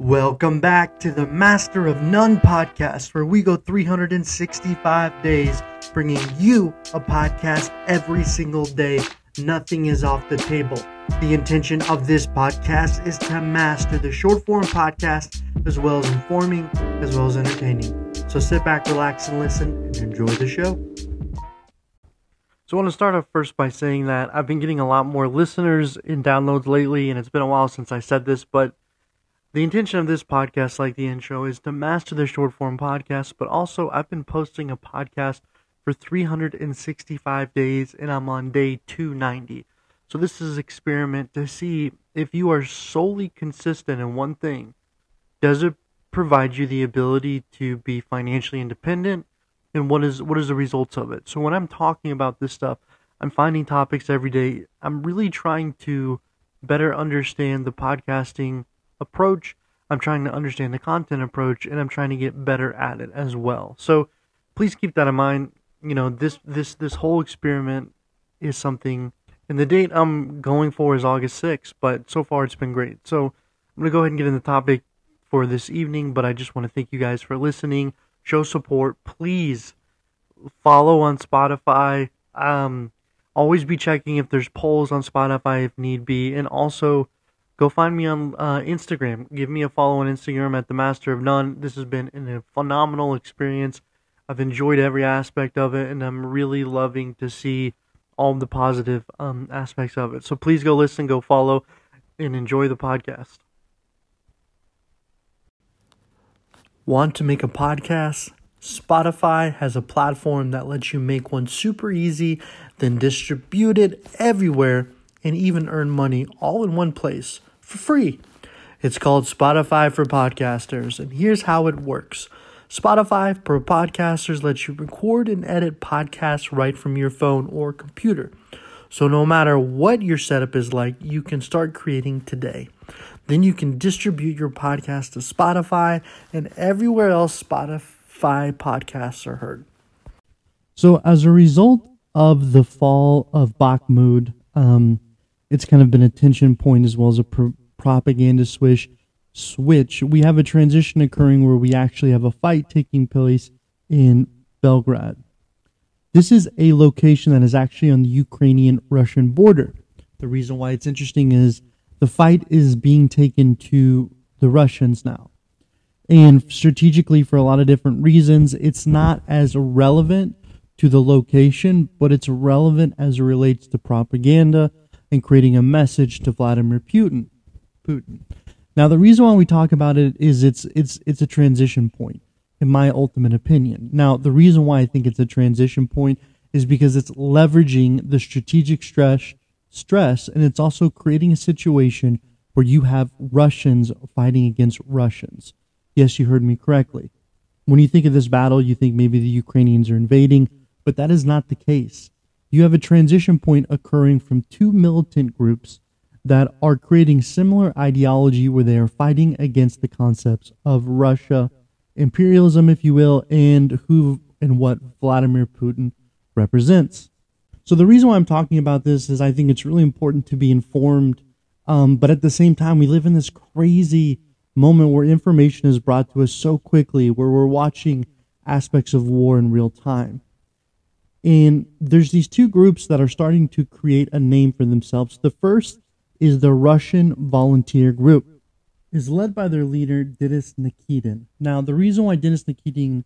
Welcome back to the Master of None podcast, where we go 365 days bringing you a podcast every single day. Nothing is off the table. The intention of this podcast is to master the short form podcast as well as informing, as well as entertaining. So sit back, relax, and listen and enjoy the show. So I want to start off first by saying that I've been getting a lot more listeners and downloads lately, and it's been a while since I said this, but the intention of this podcast, like the intro, is to master the short form podcast, but also I've been posting a podcast for 365 days and I'm on day 290. So this is an experiment to see if you are solely consistent in one thing. Does it provide you the ability to be financially independent? And what is what is the results of it? So when I'm talking about this stuff, I'm finding topics every day. I'm really trying to better understand the podcasting approach. I'm trying to understand the content approach and I'm trying to get better at it as well. So please keep that in mind. You know, this this this whole experiment is something and the date I'm going for is August 6th, but so far it's been great. So I'm going to go ahead and get in the topic for this evening, but I just want to thank you guys for listening. Show support. Please follow on Spotify. Um, always be checking if there's polls on Spotify if need be. And also, go find me on uh, Instagram. Give me a follow on Instagram at the Master of None. This has been a phenomenal experience. I've enjoyed every aspect of it, and I'm really loving to see all the positive um, aspects of it. So please go listen, go follow, and enjoy the podcast. Want to make a podcast? Spotify has a platform that lets you make one super easy, then distribute it everywhere, and even earn money all in one place for free. It's called Spotify for Podcasters, and here's how it works. Spotify for Podcasters lets you record and edit podcasts right from your phone or computer. So, no matter what your setup is like, you can start creating today. Then you can distribute your podcast to Spotify and everywhere else Spotify podcasts are heard. So, as a result of the fall of Bakhmut, um, it's kind of been a tension point as well as a pro- propaganda switch. Switch. We have a transition occurring where we actually have a fight taking place in Belgorod. This is a location that is actually on the Ukrainian Russian border. The reason why it's interesting is the fight is being taken to the Russians now. And strategically, for a lot of different reasons, it's not as relevant to the location, but it's relevant as it relates to propaganda and creating a message to Vladimir Putin. Putin. Now, the reason why we talk about it is it's it's it's a transition point, in my ultimate opinion. Now, the reason why I think it's a transition point is because it's leveraging the strategic stress stress, and it's also creating a situation where you have Russians fighting against Russians. Yes, you heard me correctly. When you think of this battle, you think maybe the Ukrainians are invading, but that is not the case. You have a transition point occurring from two militant groups that are creating similar ideology where they are fighting against the concepts of Russia, imperialism, if you will, and who and what Vladimir Putin represents. So the reason why I'm talking about this is I think it's really important to be informed, um, but at the same time, we live in this crazy moment where information is brought to us so quickly, where we're watching aspects of war in real time. And there's these two groups that are starting to create a name for themselves. The first is the Russian Volunteer Group. is led by their leader Denis Nikitin. Now, the reason why Denis Nikitin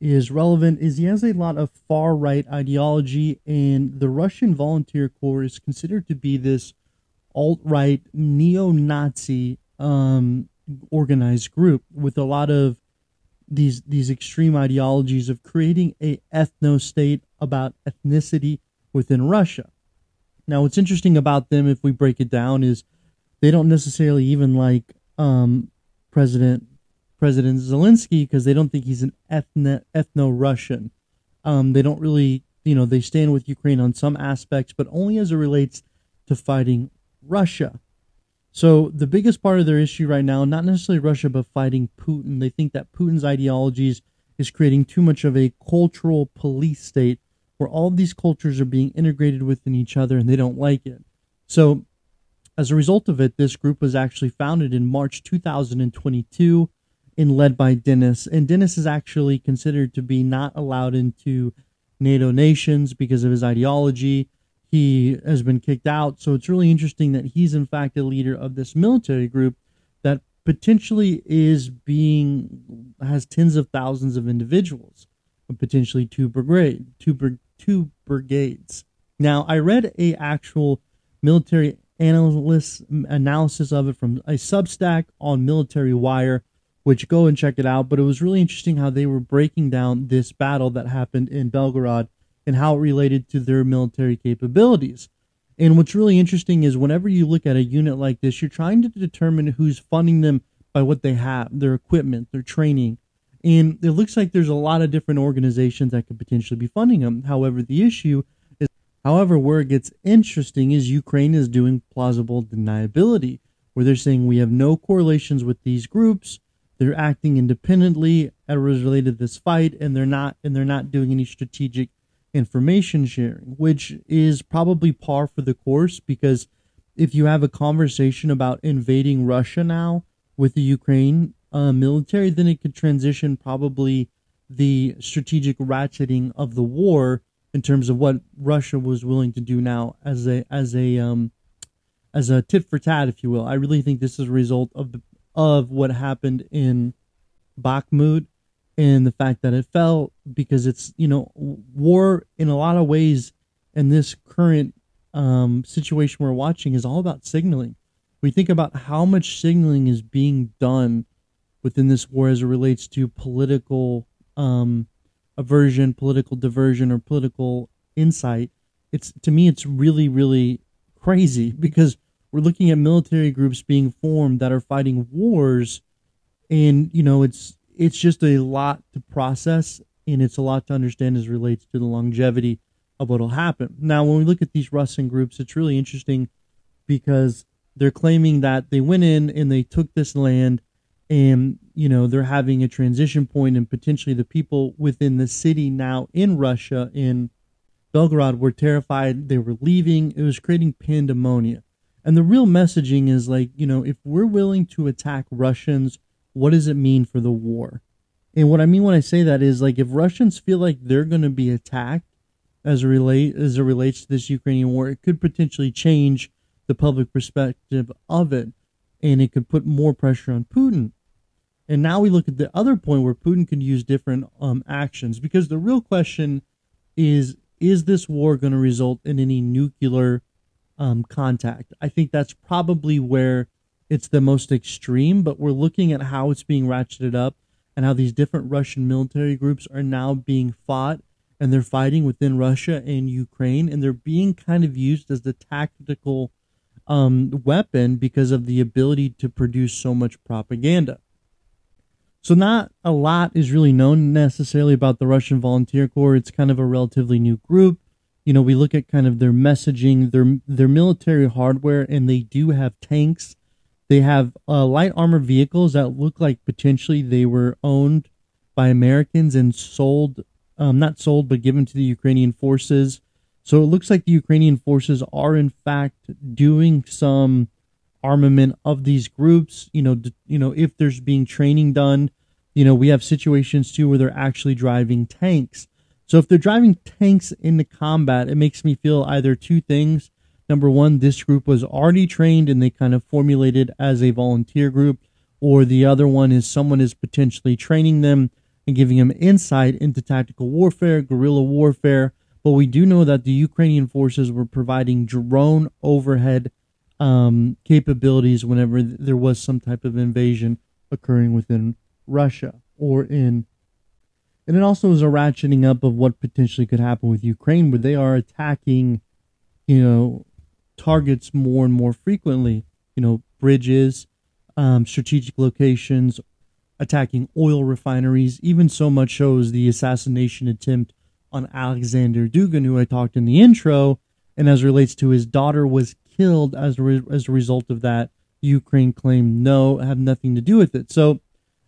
is relevant is he has a lot of far right ideology, and the Russian Volunteer Corps is considered to be this alt right neo Nazi um, organized group with a lot of these these extreme ideologies of creating a ethno state about ethnicity within Russia. Now, what's interesting about them, if we break it down, is they don't necessarily even like um, President President Zelensky because they don't think he's an ethno Russian. Um, they don't really, you know, they stand with Ukraine on some aspects, but only as it relates to fighting Russia. So the biggest part of their issue right now, not necessarily Russia, but fighting Putin. They think that Putin's ideologies is creating too much of a cultural police state where all these cultures are being integrated within each other and they don't like it. So as a result of it, this group was actually founded in March 2022 and led by Dennis. And Dennis is actually considered to be not allowed into NATO nations because of his ideology. He has been kicked out. So it's really interesting that he's, in fact, a leader of this military group that potentially is being, has tens of thousands of individuals, potentially two brigade, two, two brigades. Now, I read a actual military analyst analysis of it from a Substack on Military Wire which go and check it out. But it was really interesting how they were breaking down this battle that happened in Belgorod and how it related to their military capabilities. And what's really interesting is whenever you look at a unit like this, you're trying to determine who's funding them by what they have, their equipment, their training. And it looks like there's a lot of different organizations that could potentially be funding them. However, the issue is, however, where it gets interesting is Ukraine is doing plausible deniability, where they're saying we have no correlations with these groups they're acting independently as related to this fight, and they're not and they're not doing any strategic information sharing, which is probably par for the course because if you have a conversation about invading Russia now with the Ukraine uh, military, then it could transition probably the strategic ratcheting of the war in terms of what Russia was willing to do now as a as a um, as a tit for tat, if you will. I really think this is a result of the of what happened in Bakhmut and the fact that it fell because it's you know war in a lot of ways in this current um, situation we're watching is all about signaling. We think about how much signaling is being done within this war as it relates to political um, aversion, political diversion, or political insight. It's to me, it's really, really crazy because we're looking at military groups being formed that are fighting wars and you know it's it's just a lot to process and it's a lot to understand as relates to the longevity of what'll happen now when we look at these russian groups it's really interesting because they're claiming that they went in and they took this land and you know they're having a transition point and potentially the people within the city now in russia in belgorod were terrified they were leaving it was creating pandemonium and the real messaging is like, you know, if we're willing to attack Russians, what does it mean for the war? And what I mean when I say that is like if Russians feel like they're going to be attacked as a relate as it relates to this Ukrainian war, it could potentially change the public perspective of it, and it could put more pressure on Putin. And now we look at the other point where Putin could use different um, actions because the real question is: Is this war going to result in any nuclear um, contact. I think that's probably where it's the most extreme, but we're looking at how it's being ratcheted up and how these different Russian military groups are now being fought and they're fighting within Russia and Ukraine and they're being kind of used as the tactical um, weapon because of the ability to produce so much propaganda. So, not a lot is really known necessarily about the Russian Volunteer Corps. It's kind of a relatively new group you know, we look at kind of their messaging, their their military hardware, and they do have tanks. They have uh, light armor vehicles that look like potentially they were owned by Americans and sold, um, not sold, but given to the Ukrainian forces. So it looks like the Ukrainian forces are in fact doing some armament of these groups. You know, d- you know, if there's being training done, you know, we have situations too where they're actually driving tanks so if they're driving tanks into combat, it makes me feel either two things. Number one, this group was already trained and they kind of formulated as a volunteer group, or the other one is someone is potentially training them and giving them insight into tactical warfare, guerrilla warfare. But we do know that the Ukrainian forces were providing drone overhead um, capabilities whenever there was some type of invasion occurring within Russia or in and it also is a ratcheting up of what potentially could happen with Ukraine, where they are attacking, you know, targets more and more frequently. You know, bridges, um, strategic locations, attacking oil refineries. Even so much shows the assassination attempt on Alexander Dugin, who I talked in the intro, and as relates to his daughter was killed as a, re- as a result of that. Ukraine claimed no, have nothing to do with it. So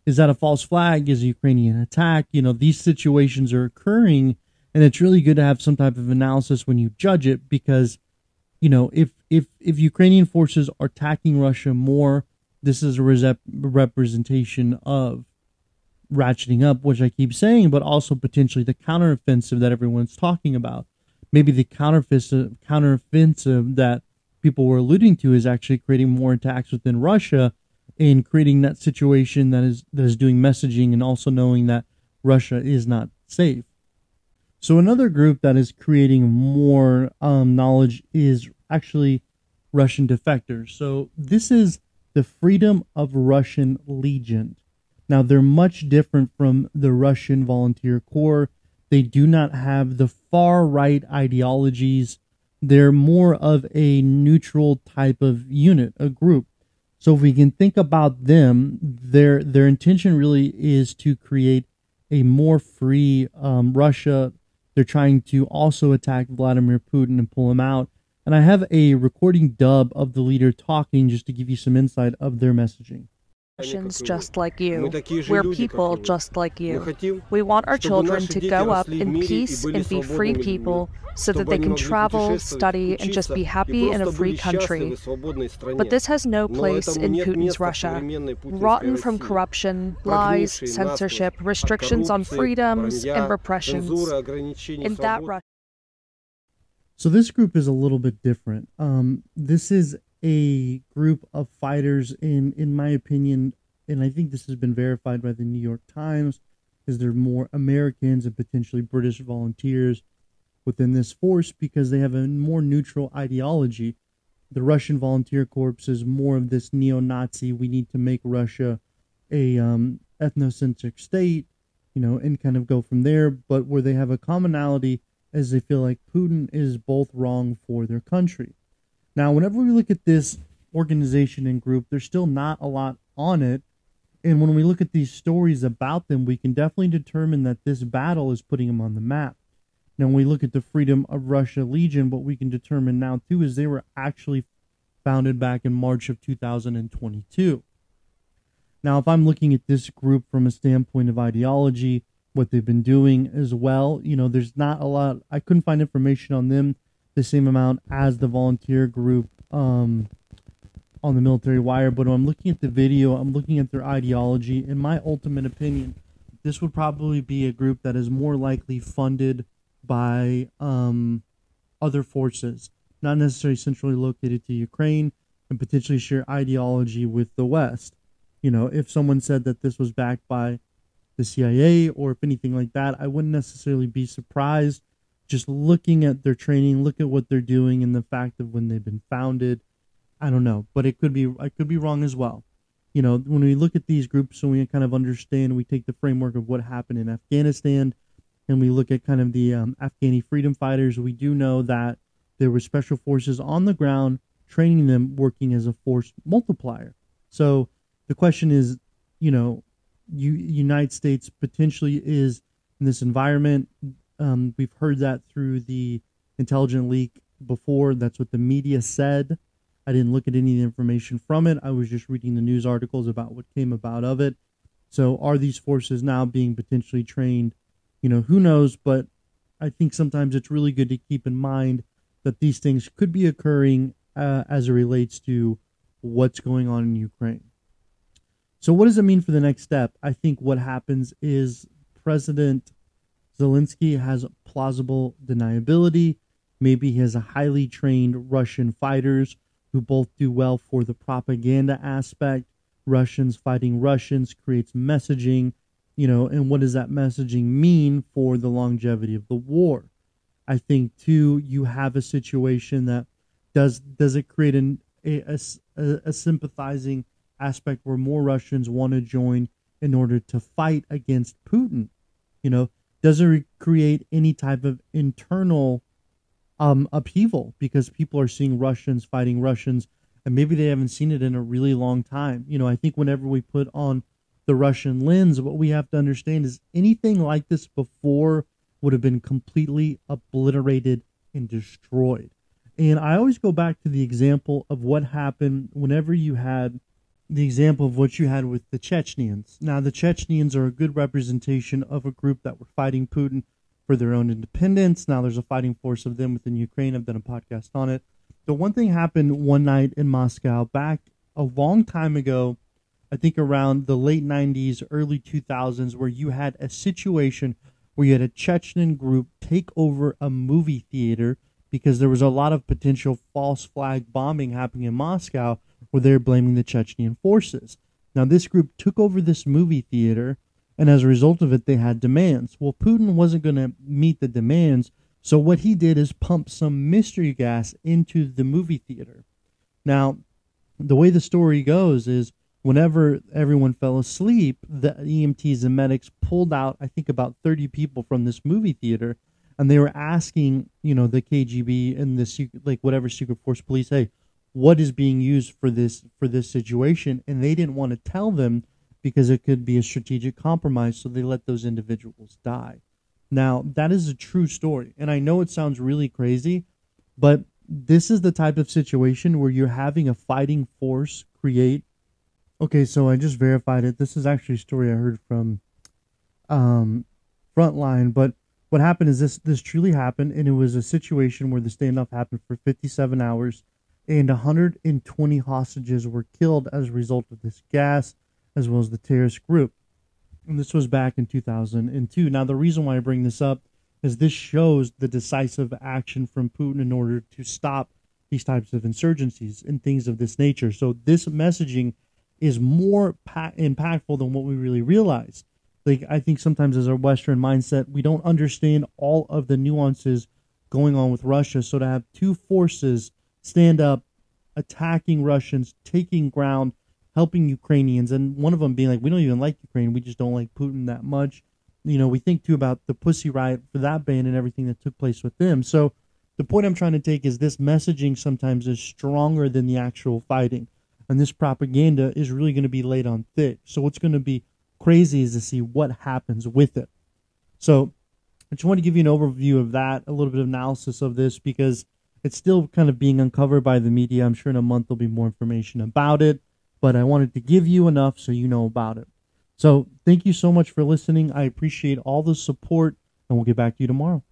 is that a false flag? Is a Ukrainian attack? You know, these situations are occurring, and it's really good to have some type of analysis when you judge it because, you know, if if if Ukrainian forces are attacking Russia more, this is a rep- representation of ratcheting up, which I keep saying, but also potentially the counteroffensive that everyone's talking about. Maybe the counteroffensive, counteroffensive that people were alluding to is actually creating more attacks within Russia and creating that situation that is that is doing messaging and also knowing that Russia is not safe. So another group that is creating more um, knowledge is actually Russian defectors. So this is the Freedom of Russian Legion. Now, they're much different from the Russian Volunteer Corps. They do not have the far right ideologies. They're more of a neutral type of unit, a group. So if we can think about them, their their intention really is to create a more free um, Russia. They're trying to also attack Vladimir Putin and pull him out. And I have a recording dub of the leader talking just to give you some insight of their messaging. Russians just like you. We're people just like you. We want our children to grow up in peace and be free people so that they can travel, study, and just be happy in a free country. But this has no place in Putin's Russia. Rotten from corruption, lies, censorship, restrictions on freedoms, and repressions. In that Russia. So this group is a little bit different. Um, this is a group of fighters in in my opinion and i think this has been verified by the new york times is there more americans and potentially british volunteers within this force because they have a more neutral ideology. The russian volunteer corps is more of this neo-nazi we need to make russia a um, ethnocentric state you know and kind of go from there but where they have a commonality as they feel like putin is both wrong for their country now, whenever we look at this organization and group, there's still not a lot on it. And when we look at these stories about them, we can definitely determine that this battle is putting them on the map. Now, when we look at the Freedom of Russia Legion, what we can determine now too is they were actually founded back in March of 2022. Now, if I'm looking at this group from a standpoint of ideology, what they've been doing as well, you know, there's not a lot. I couldn't find information on them the same amount as the volunteer group um, on the military wire. But I'm looking at the video, I'm looking at their ideology. In my ultimate opinion, this would probably be a group that is more likely funded by um, other forces, not necessarily centrally located to Ukraine, and potentially share ideology with the West. You know, if someone said that this was backed by the CIA or if anything like that, I wouldn't necessarily be surprised just looking at their training, look at what they're doing, and the fact of when they've been founded. I don't know, but it could be I could be wrong as well. You know, when we look at these groups and we kind of understand, we take the framework of what happened in Afghanistan, and we look at kind of the um, Afghani freedom fighters. We do know that there were special forces on the ground training them, working as a force multiplier. So the question is, you know, you, United States potentially is in this environment um, we've heard that through the intelligent leak before. That's what the media said. I didn't look at any information from it. I was just reading the news articles about what came about of it. So, are these forces now being potentially trained? You know, who knows? But I think sometimes it's really good to keep in mind that these things could be occurring uh, as it relates to what's going on in Ukraine. So, what does it mean for the next step? I think what happens is President Zelensky has plausible deniability. Maybe he has a highly trained Russian fighters who both do well for the propaganda aspect. Russians fighting Russians creates messaging, you know, and what does that messaging mean for the longevity of the war? I think too, you have a situation that does does it create an, a, a, a sympathizing aspect where more Russians want to join in order to fight against Putin? You know, doesn't create any type of internal um, upheaval because people are seeing Russians fighting Russians, and maybe they haven't seen it in a really long time. You know, I think whenever we put on the Russian lens, what we have to understand is anything like this before would have been completely obliterated and destroyed. And I always go back to the example of what happened whenever you had the example of what you had with the Chechens. Now, the Chechens are a good representation of a group that were fighting Putin for their own independence. Now, there's a fighting force of them within Ukraine. I've done a podcast on it. the one thing happened one night in Moscow back a long time ago. I think around the late 90s, early 2000s, where you had a situation where you had a Chechen group take over a movie theater because there was a lot of potential false flag bombing happening in Moscow where they're blaming the Chechnyan forces. Now, this group took over this movie theater, and as a result of it, they had demands. Well, Putin wasn't going to meet the demands, so what he did is pump some mystery gas into the movie theater. Now, the way the story goes is whenever everyone fell asleep, the EMTs and medics pulled out, I think, about 30 people from this movie theater, and they were asking, you know, the KGB and the secret, like whatever secret force police, hey, what is being used for this for this situation and they didn't want to tell them because it could be a strategic compromise so they let those individuals die. Now that is a true story and i know it sounds really crazy but this is the type of situation where you're having a fighting force create. Okay so i just verified it. This is actually a story i heard from um frontline but what happened is this this truly happened and it was a situation where the standoff happened for 57 hours and 120 hostages were killed as a result of this gas, as well as the terrorist group. And this was back in 2002. Now, the reason why I bring this up is this shows the decisive action from Putin in order to stop these types of insurgencies and things of this nature. So, this messaging is more pa- impactful than what we really realize. Like, I think sometimes as a Western mindset, we don't understand all of the nuances going on with Russia. So, to have two forces stand up, attacking Russians, taking ground, helping Ukrainians, and one of them being like, "We don't even like Ukraine. We just don't like Putin that much." You know, we think too about the Pussy Riot for that band and everything that took place with them. So, the point I'm trying to take is this messaging sometimes is stronger than the actual fighting, and this propaganda is really going to be laid on thick. So, what's going to be crazy is to see what happens with it. So, I just want to give you an overview of that, a little bit of analysis of this because it's still kind of being uncovered by the media. I'm sure in a month there'll be more information about it, but I wanted to give you enough so you know about it. So thank you so much for listening. I appreciate all the support, and we'll get back to you tomorrow.